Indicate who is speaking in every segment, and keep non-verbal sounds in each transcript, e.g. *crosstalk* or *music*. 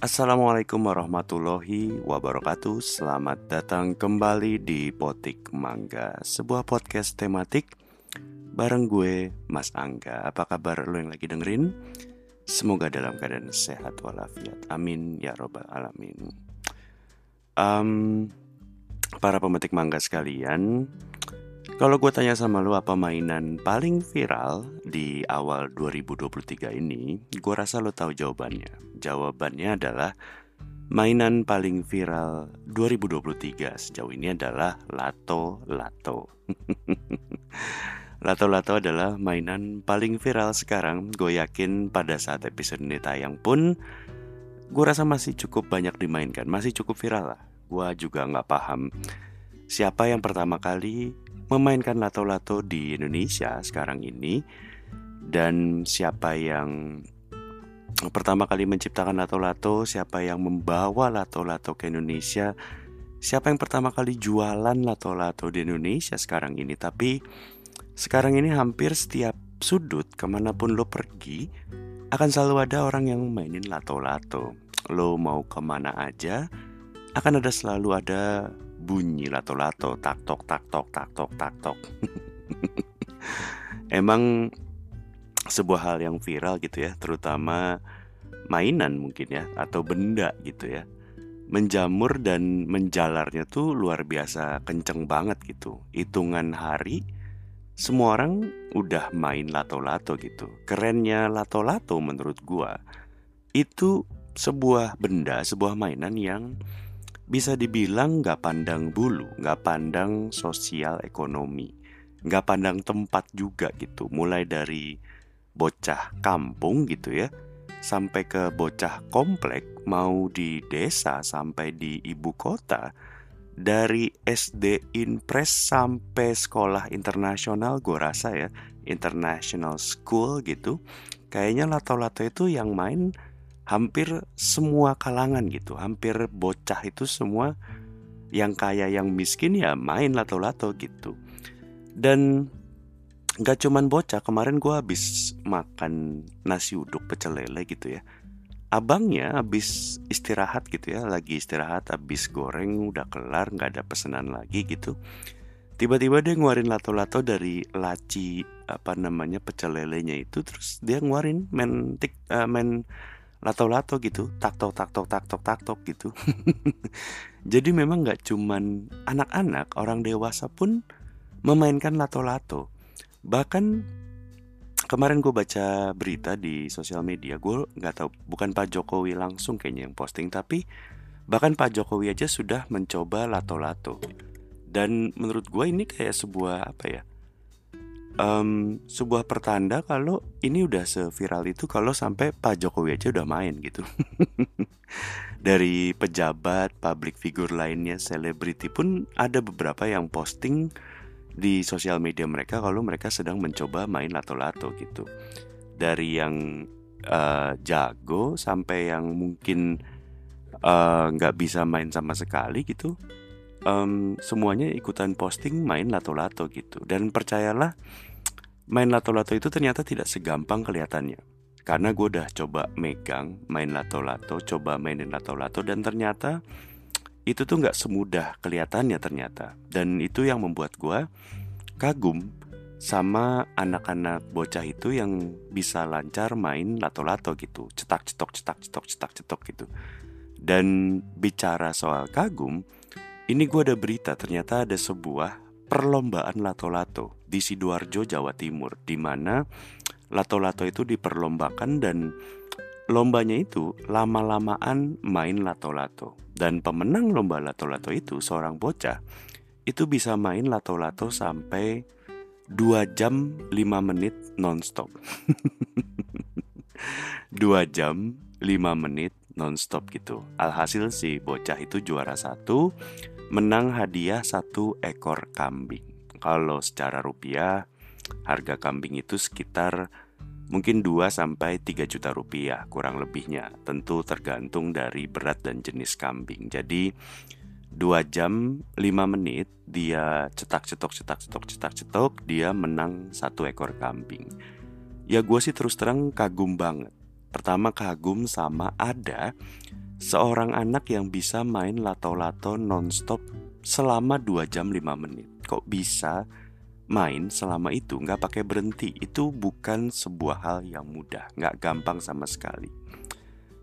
Speaker 1: Assalamualaikum warahmatullahi wabarakatuh. Selamat datang kembali di Potik Mangga Sebuah podcast tematik Bareng gue, Mas Angga. Apa kabar lo yang lagi dengerin? Semoga dalam keadaan sehat walafiat. Amin ya robbal alamin. Um, Para pemetik mangga sekalian Kalau gue tanya sama lo apa mainan paling viral di awal 2023 ini Gue rasa lo tahu jawabannya Jawabannya adalah mainan paling viral 2023 sejauh ini adalah Lato Lato. *laughs* Lato Lato adalah mainan paling viral sekarang. Gue yakin pada saat episode ini tayang pun gue rasa masih cukup banyak dimainkan, masih cukup viral lah. Gue juga nggak paham siapa yang pertama kali memainkan Lato Lato di Indonesia sekarang ini dan siapa yang pertama kali menciptakan lato-lato, siapa yang membawa lato-lato ke Indonesia, siapa yang pertama kali jualan lato-lato di Indonesia sekarang ini. Tapi sekarang ini hampir setiap sudut ke mana pun lo pergi akan selalu ada orang yang mainin lato-lato. Lo mau ke mana aja akan ada selalu ada bunyi lato-lato tak tok tak tok tak tok tak tok. *laughs* Emang sebuah hal yang viral gitu ya, terutama mainan mungkin ya atau benda gitu ya. Menjamur dan menjalarnya tuh luar biasa kenceng banget gitu. Hitungan hari semua orang udah main lato-lato gitu. Kerennya lato-lato menurut gua itu sebuah benda, sebuah mainan yang bisa dibilang nggak pandang bulu, nggak pandang sosial ekonomi, nggak pandang tempat juga gitu. Mulai dari bocah kampung gitu ya sampai ke bocah komplek mau di desa sampai di ibu kota dari SD Inpres sampai sekolah internasional gue rasa ya international school gitu kayaknya lato-lato itu yang main hampir semua kalangan gitu hampir bocah itu semua yang kaya yang miskin ya main lato-lato gitu. Dan Gak cuman bocah, kemarin gue habis makan nasi uduk pecel lele gitu ya. Abangnya habis istirahat gitu ya Lagi istirahat habis goreng udah kelar gak ada pesanan lagi gitu. Tiba-tiba dia ngeluarin lato-lato dari laci apa namanya pecel lelenya itu Terus dia ngeluarin main, tik, uh, main lato-lato gitu taktok taktok taktok taktok gitu *laughs* Jadi memang gak cuman anak-anak Orang dewasa pun memainkan lato-lato Bahkan kemarin gue baca berita di sosial media, gue nggak tahu bukan Pak Jokowi langsung kayaknya yang posting, tapi bahkan Pak Jokowi aja sudah mencoba lato-lato. Dan menurut gue ini kayak sebuah apa ya? Um, sebuah pertanda kalau ini udah seviral itu kalau sampai Pak Jokowi aja udah main gitu. *laughs* Dari pejabat, public figure lainnya, selebriti pun ada beberapa yang posting di sosial media mereka kalau mereka sedang mencoba main lato-lato gitu dari yang uh, jago sampai yang mungkin eh, nggak uh, bisa main sama sekali gitu um, semuanya ikutan posting main lato-lato gitu dan percayalah main lato-lato itu ternyata tidak segampang kelihatannya. Karena gue udah coba megang main lato-lato coba mainin lato-lato dan ternyata itu tuh nggak semudah kelihatannya ternyata. Dan itu yang membuat gue kagum sama anak-anak bocah itu yang bisa lancar main lato-lato gitu. Cetak cetok cetak cetok cetak cetok gitu. Dan bicara soal kagum ini gue ada berita ternyata ada sebuah perlombaan lato-lato di sidoarjo jawa timur di mana lato-lato itu diperlombakan dan lombanya itu lama-lamaan main lato-lato. Dan pemenang lomba lato-lato itu seorang bocah itu bisa main lato-lato sampai 2 jam 5 menit nonstop. *laughs* 2 jam 5 menit nonstop gitu. Alhasil si bocah itu juara satu Menang hadiah satu ekor kambing Kalau secara rupiah Harga kambing itu sekitar mungkin 2 sampai 3 juta rupiah kurang lebihnya. Tentu tergantung dari berat dan jenis kambing. Jadi 2 jam 5 menit dia cetak cetok cetak cetok cetak cetok dia menang satu ekor kambing. Ya gue sih terus terang kagum banget. Pertama kagum sama ada seorang anak yang bisa main lato-lato nonstop selama 2 jam 5 menit. Kok bisa main selama itu nggak pakai berhenti? Itu bukan sebuah hal yang mudah, nggak gampang sama sekali.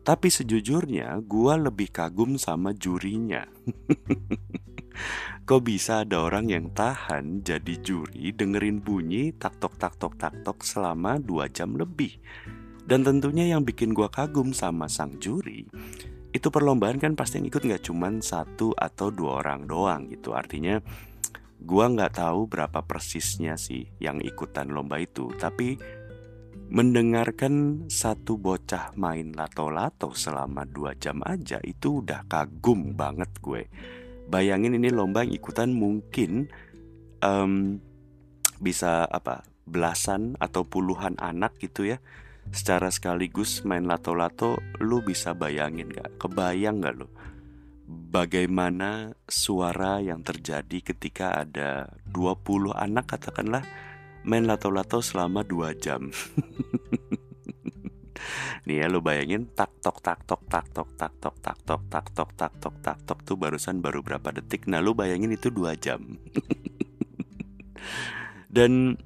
Speaker 1: Tapi sejujurnya gue lebih kagum sama jurinya. *laughs* Kok bisa ada orang yang tahan jadi juri dengerin bunyi tak tok tak tok tak tok selama 2 jam lebih? Dan tentunya yang bikin gue kagum sama sang juri itu perlombaan kan pasti yang ikut nggak cuman satu atau dua orang doang gitu artinya gue nggak tahu berapa persisnya sih yang ikutan lomba itu tapi mendengarkan satu bocah main lato-lato selama dua jam aja itu udah kagum banget gue bayangin ini lomba yang ikutan mungkin um, bisa apa belasan atau puluhan anak gitu ya secara sekaligus main lato-lato lu bisa bayangin gak? Kebayang gak lu? Bagaimana suara yang terjadi ketika ada 20 anak katakanlah main lato-lato selama 2 jam? *laughs* Nih ya lu bayangin tak tok tak tok tak tok tak tok tak tok tak tok tak tok tak tok tuh barusan baru berapa detik? Nah lu bayangin itu 2 jam. *laughs* Dan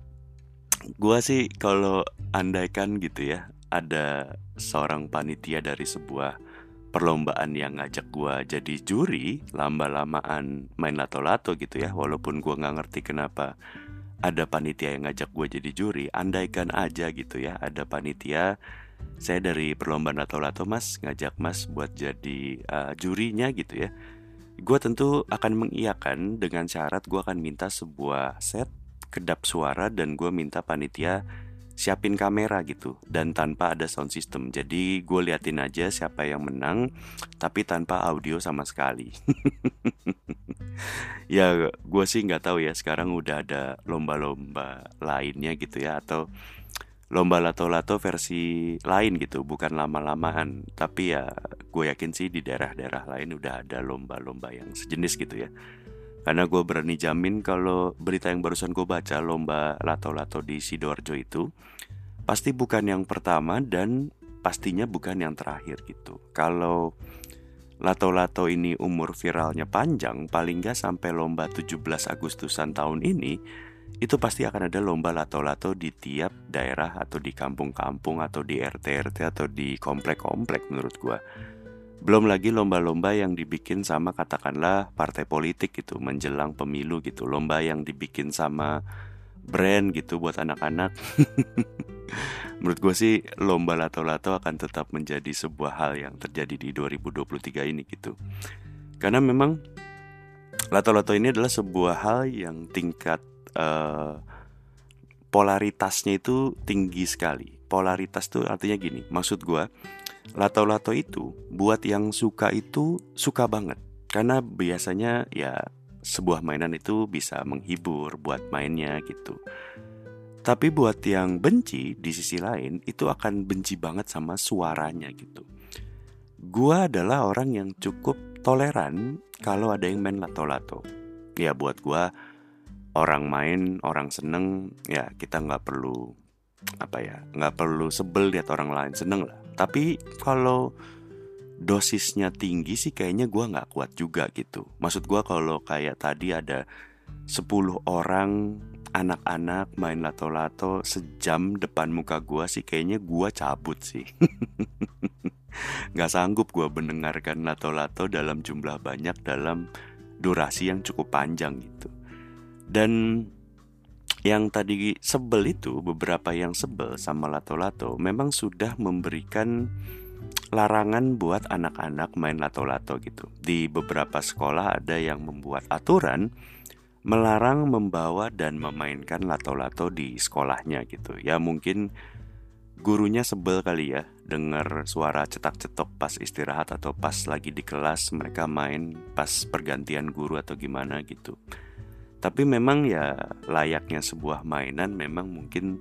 Speaker 1: gua sih kalau andaikan gitu ya ada seorang panitia dari sebuah perlombaan yang ngajak gua jadi juri lama-lamaan main lato-lato gitu ya walaupun gua nggak ngerti kenapa ada panitia yang ngajak gue jadi juri andaikan aja gitu ya ada panitia. Saya dari perlombaan lato-lato mas ngajak mas buat jadi uh, jurinya gitu ya. Gue tentu akan mengiyakan dengan syarat gue akan minta sebuah set kedap suara dan gue minta panitia siapin kamera gitu dan tanpa ada sound system. Jadi gue liatin aja siapa yang menang tapi tanpa audio sama sekali. *laughs* Ya gue sih nggak tahu ya sekarang udah ada lomba-lomba lainnya gitu ya atau lomba lato-lato versi lain gitu bukan lama-lamaan. Tapi ya gue yakin sih di daerah-daerah lain udah ada lomba-lomba yang sejenis gitu ya karena gue berani jamin kalau berita yang barusan gue baca lomba lato-lato di Sidoarjo itu pasti bukan yang pertama dan pastinya bukan yang terakhir gitu. Kalau lato-lato ini umur viralnya panjang, paling nggak sampai lomba 17 Agustusan tahun ini, itu pasti akan ada lomba lato-lato di tiap daerah atau di kampung-kampung atau di RT-RT atau di komplek-komplek menurut gue. Belum lagi lomba-lomba yang dibikin sama katakanlah partai politik gitu menjelang pemilu gitu. Lomba yang dibikin sama brand gitu buat anak-anak. *laughs* Menurut gue sih lomba lato-lato akan tetap menjadi sebuah hal yang terjadi di 2023 ini gitu. Karena memang lato-lato ini adalah sebuah hal yang tingkat uh, polaritasnya itu tinggi sekali. Polaritas tuh artinya gini, maksud gue lato-lato itu buat yang suka itu suka banget karena biasanya ya sebuah mainan itu bisa menghibur buat mainnya gitu. Tapi buat yang benci di sisi lain itu akan benci banget sama suaranya gitu. Gua adalah orang yang cukup toleran kalau ada yang main lato-lato. Ya buat gua orang main, orang seneng, ya kita nggak perlu apa ya, nggak perlu sebel lihat orang lain seneng lah. Tapi kalau dosisnya tinggi sih kayaknya gue nggak kuat juga gitu. Maksud gue kalau kayak tadi ada 10 orang anak-anak main lato-lato sejam depan muka gue sih kayaknya gue cabut sih. *laughs* Gak sanggup gue mendengarkan lato-lato dalam jumlah banyak dalam durasi yang cukup panjang gitu. Dan yang tadi sebel itu beberapa yang sebel sama lato-lato memang sudah memberikan larangan buat anak-anak main lato-lato gitu. Di beberapa sekolah ada yang membuat aturan melarang membawa dan memainkan lato-lato di sekolahnya gitu. Ya mungkin gurunya sebel kali ya dengar suara cetak-cetok pas istirahat atau pas lagi di kelas mereka main pas pergantian guru atau gimana gitu. Tapi memang ya layaknya sebuah mainan memang mungkin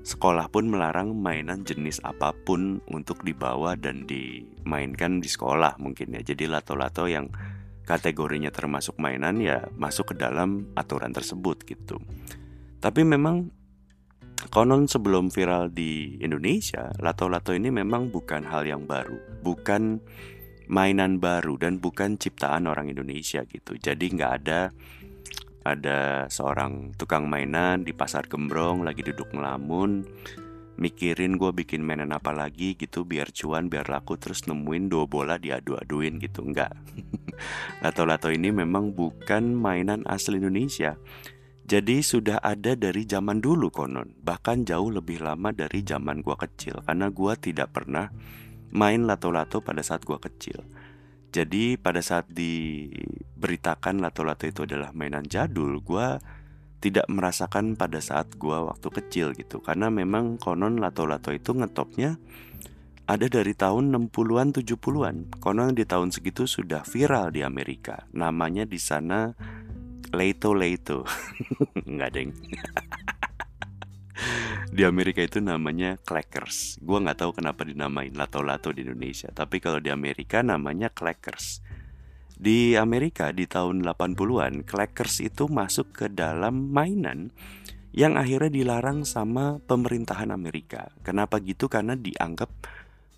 Speaker 1: sekolah pun melarang mainan jenis apa pun untuk dibawa dan dimainkan di sekolah mungkin ya. Jadi lato-lato yang kategorinya termasuk mainan ya masuk ke dalam aturan tersebut gitu. Tapi memang konon sebelum viral di Indonesia, lato-lato ini memang bukan hal yang baru, bukan mainan baru dan bukan ciptaan orang Indonesia gitu. Jadi nggak ada ada seorang tukang mainan di pasar gembrong lagi duduk ngelamun. Mikirin gue bikin mainan apa lagi gitu biar cuan biar laku terus nemuin dua bola diadu-aduin gitu. Enggak. *laughs* Lato-lato ini memang bukan mainan asli Indonesia. Jadi sudah ada dari zaman dulu konon. Bahkan jauh lebih lama dari zaman gue kecil. Karena gue tidak pernah main lato-lato pada saat gue kecil jadi pada saat diberitakan lato-lato itu adalah mainan jadul gue tidak merasakan pada saat gua waktu kecil gitu karena memang konon lato-lato itu ngetopnya ada dari tahun 60-an 70-an. Konon di tahun segitu sudah viral di Amerika. Namanya di sana Leito Leito. *laughs* Enggak deng. *laughs* di Amerika itu namanya Clackers. Gua nggak tahu kenapa dinamain lato-lato di Indonesia, tapi kalau di Amerika namanya Clackers. Di Amerika di tahun 80-an, clackers itu masuk ke dalam mainan yang akhirnya dilarang sama pemerintahan Amerika. Kenapa gitu? Karena dianggap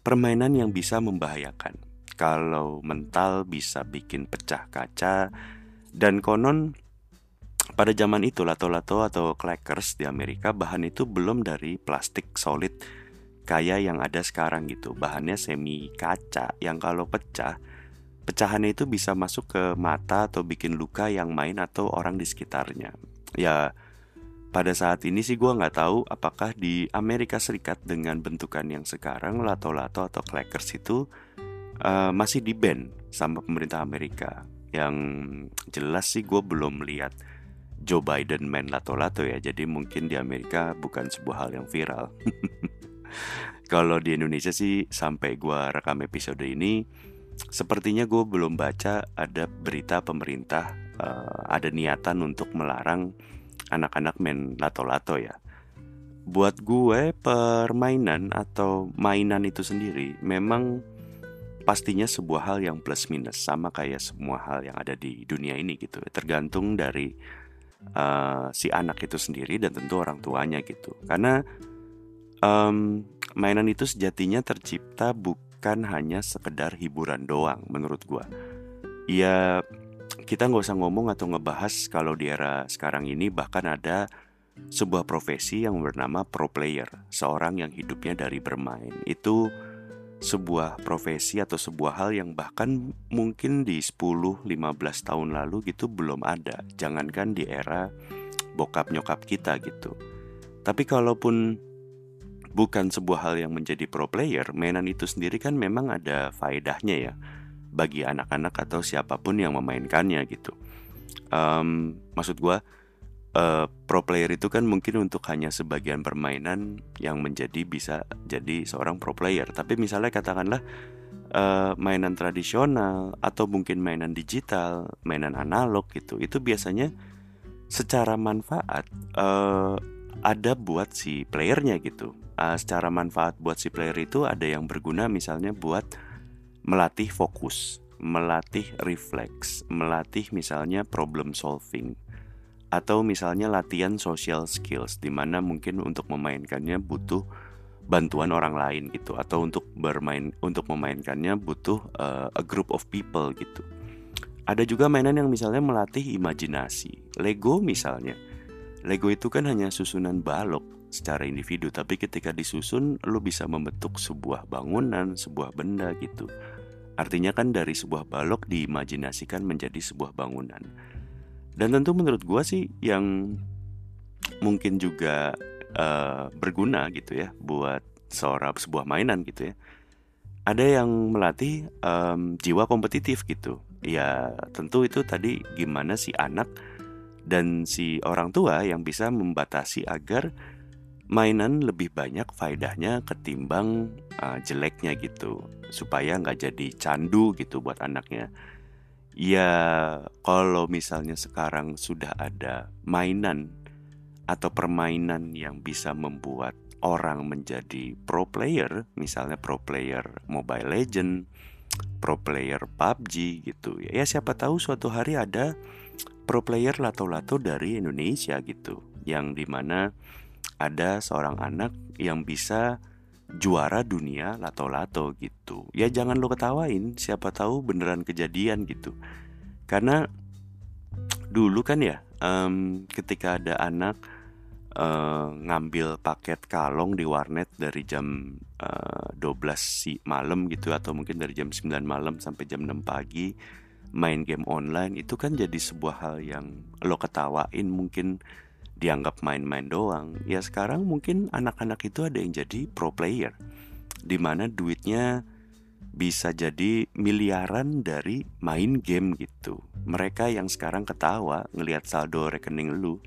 Speaker 1: permainan yang bisa membahayakan. Kalau mental bisa bikin pecah kaca dan konon pada zaman itu lato-lato atau clackers di Amerika bahan itu belum dari plastik solid kayak yang ada sekarang gitu. Bahannya semi kaca yang kalau pecah pecahannya itu bisa masuk ke mata atau bikin luka yang main atau orang di sekitarnya. Ya, pada saat ini sih gue nggak tahu apakah di Amerika Serikat dengan bentukan yang sekarang lato-lato atau clackers itu uh, masih di ban sama pemerintah Amerika. Yang jelas sih gue belum lihat Joe Biden main lato-lato ya, jadi mungkin di Amerika bukan sebuah hal yang viral. *laughs* Kalau di Indonesia sih sampai gue rekam episode ini sepertinya gue belum baca ada berita pemerintah uh, ada niatan untuk melarang anak-anak main lato-lato ya. Buat gue permainan atau mainan itu sendiri memang pastinya sebuah hal yang plus minus sama kayak semua hal yang ada di dunia ini gitu. Tergantung dari uh, si anak itu sendiri dan tentu orang tuanya gitu. Karena um, mainan itu sejatinya tercipta bukan hanya sekedar hiburan doang menurut gue. Ya kita nggak usah ngomong atau ngebahas kalau di era sekarang ini bahkan ada sebuah profesi yang bernama pro player, seorang yang hidupnya dari bermain. Itu sebuah profesi atau sebuah hal yang bahkan mungkin di 10-15 tahun lalu gitu belum ada. Jangankan di era bokap nyokap kita gitu. Tapi kalaupun bukan sebuah hal yang menjadi pro player, mainan itu sendiri kan memang ada faedahnya ya bagi anak-anak atau siapa pun yang memainkannya gitu. Um, maksud gue uh, pro player itu kan mungkin untuk hanya sebagian permainan yang menjadi bisa jadi seorang pro player. Tapi misalnya katakanlah uh, mainan tradisional atau mungkin mainan digital, mainan analog gitu, itu biasanya secara manfaat uh, ada buat si playernya gitu uh, secara manfaat buat si player itu ada yang berguna misalnya buat melatih fokus, melatih refleks, melatih misalnya problem solving atau misalnya latihan social skills di mana mungkin untuk memainkannya butuh bantuan orang lain gitu atau untuk bermain untuk memainkannya butuh uh, a group of people gitu. Ada juga mainan yang misalnya melatih imajinasi. Lego misalnya. Lego itu kan hanya susunan balok secara individu tapi ketika disusun lu bisa membentuk sebuah bangunan sebuah benda gitu artinya kan dari sebuah balok diimajinasikan menjadi sebuah bangunan dan tentu menurut gua sih yang mungkin juga uh, berguna gitu ya buat seorang sebuah mainan gitu ya. Ada yang melatih um, jiwa kompetitif gitu. Ya tentu itu tadi gimana si anak dan si orang tua yang bisa membatasi agar mainan lebih banyak faedahnya ketimbang uh, jeleknya gitu. Supaya nggak jadi candu gitu buat anaknya ya kalau misalnya sekarang sudah ada mainan atau permainan yang bisa membuat orang menjadi pro player misalnya pro player Mobile Legend pro player PUBG gitu ya siapa tahu suatu hari ada pro player lato-lato dari Indonesia gitu yang di mana ada seorang anak yang bisa juara dunia lato-lato gitu. Ya jangan lo ketawain, siapa tahu beneran kejadian gitu. Karena dulu kan ya, um, ketika ada anak uh, ngambil paket kalong di warnet dari jam uh, 12 si malam gitu atau mungkin dari jam 9 malam sampai jam 6 pagi main game online itu kan jadi sebuah hal yang lo ketawain mungkin dianggap main-main doang. Ya sekarang mungkin anak-anak itu ada yang jadi pro player, di mana duitnya bisa jadi miliaran dari main game gitu. Mereka yang sekarang ketawa ngelihat saldo rekening lu. *laughs*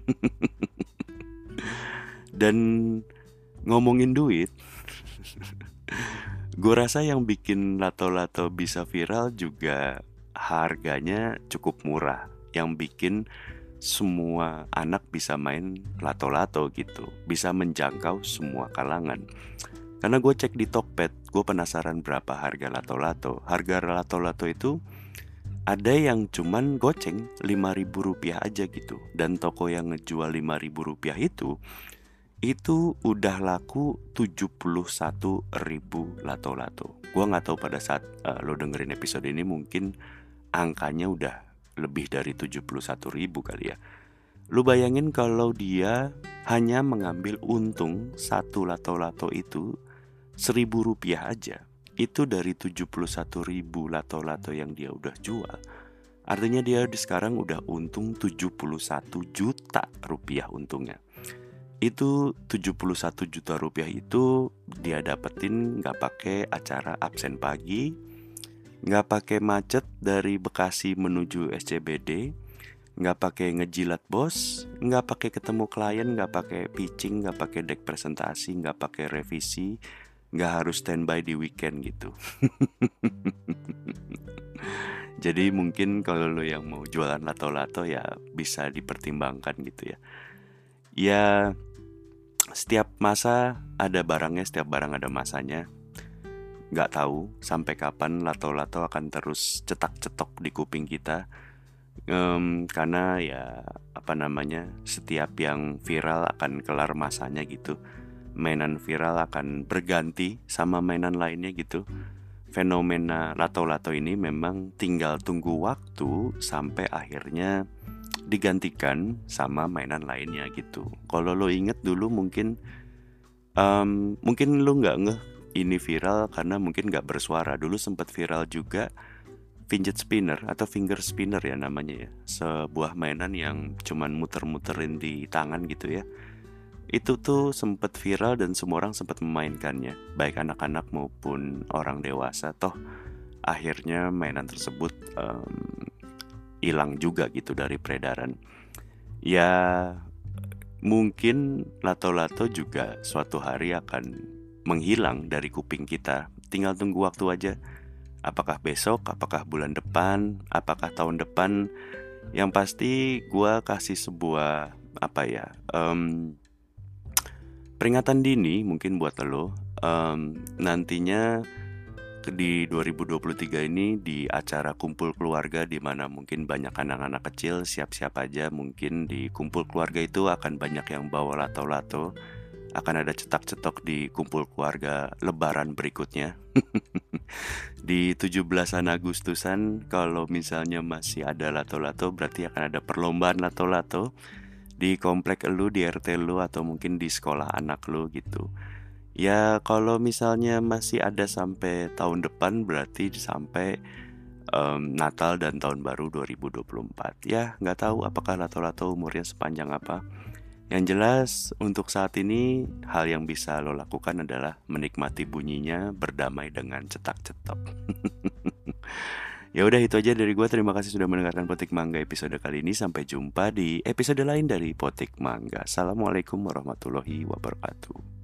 Speaker 1: Dan ngomongin duit, *laughs* gue rasa yang bikin lato-lato bisa viral juga harganya cukup murah. Yang bikin semua anak bisa main lato-lato gitu Bisa menjangkau semua kalangan. Karena gue cek di Tokped Gue penasaran berapa harga lato-lato. Harga lato-lato itu ada yang cuman goceng 5000 rupiah aja gitu. Dan toko yang ngejual 5000 rupiah itu Itu udah laku 71 ribu lato-lato. Gue gak tahu pada saat uh, lo dengerin episode ini mungkin angkanya udah lebih dari 71 ribu kali ya. Lu bayangin kalau dia hanya mengambil untung satu lato-lato itu seribu rupiah aja. Itu dari 71 ribu lato-lato yang dia udah jual. Artinya dia di sekarang udah untung 71 juta rupiah untungnya. Itu 71 juta rupiah itu dia dapetin nggak pakai acara absen pagi nggak pakai macet dari Bekasi menuju SCBD, nggak pakai ngejilat bos, nggak pakai ketemu klien, nggak pakai pitching, nggak pakai deck presentasi, nggak pakai revisi, nggak harus standby di weekend gitu. *laughs* Jadi mungkin kalau lo yang mau jualan lato-lato ya bisa dipertimbangkan gitu ya. Ya setiap masa ada barangnya, setiap barang ada masanya nggak tahu sampai kapan lato-lato akan terus cetak-cetok di kuping kita. Um, karena ya apa namanya setiap yang viral akan kelar masanya gitu. Mainan viral akan berganti sama mainan lainnya gitu. Fenomena lato-lato ini memang tinggal tunggu waktu sampai akhirnya digantikan sama mainan lainnya gitu. Kalau lo inget dulu mungkin um, mungkin lo nggak ngeh ini viral karena mungkin gak bersuara. Dulu sempat viral juga fidget spinner atau finger spinner ya namanya ya. Sebuah mainan yang cuman muter-muterin di tangan gitu ya. Itu tuh sempat viral dan semua orang sempat memainkannya, baik anak-anak maupun orang dewasa. Toh akhirnya mainan tersebut hilang um, juga gitu dari peredaran. Ya mungkin lato-lato juga suatu hari akan menghilang dari kuping kita. Tinggal tunggu waktu aja. Apakah besok, apakah bulan depan, apakah tahun depan. Yang pasti gue kasih sebuah apa ya um, peringatan dini mungkin buat lo um, nantinya di 2023 ini di acara kumpul keluarga di mana mungkin banyak anak-anak kecil siap-siap aja mungkin di kumpul keluarga itu akan banyak yang bawa lato-lato akan ada cetak-cetok di kumpul keluarga lebaran berikutnya. *laughs* di 17-an Agustusan kalau misalnya masih ada lato-lato berarti akan ada perlombaan lato-lato di komplek lu, di RT lu atau mungkin di sekolah anak lu gitu. Ya kalau misalnya masih ada sampai tahun depan berarti sampai um, Natal dan tahun baru 2024. Ya nggak tahu apakah lato-lato umurnya sepanjang apa. Yang jelas untuk saat ini hal yang bisa lo lakukan adalah menikmati bunyinya berdamai dengan cetak-cetok. *laughs* ya udah itu aja dari gue. Terima kasih sudah mendengarkan Potik Mangga episode kali ini. Sampai jumpa di episode lain dari Potik Mangga. Assalamualaikum warahmatullahi wabarakatuh.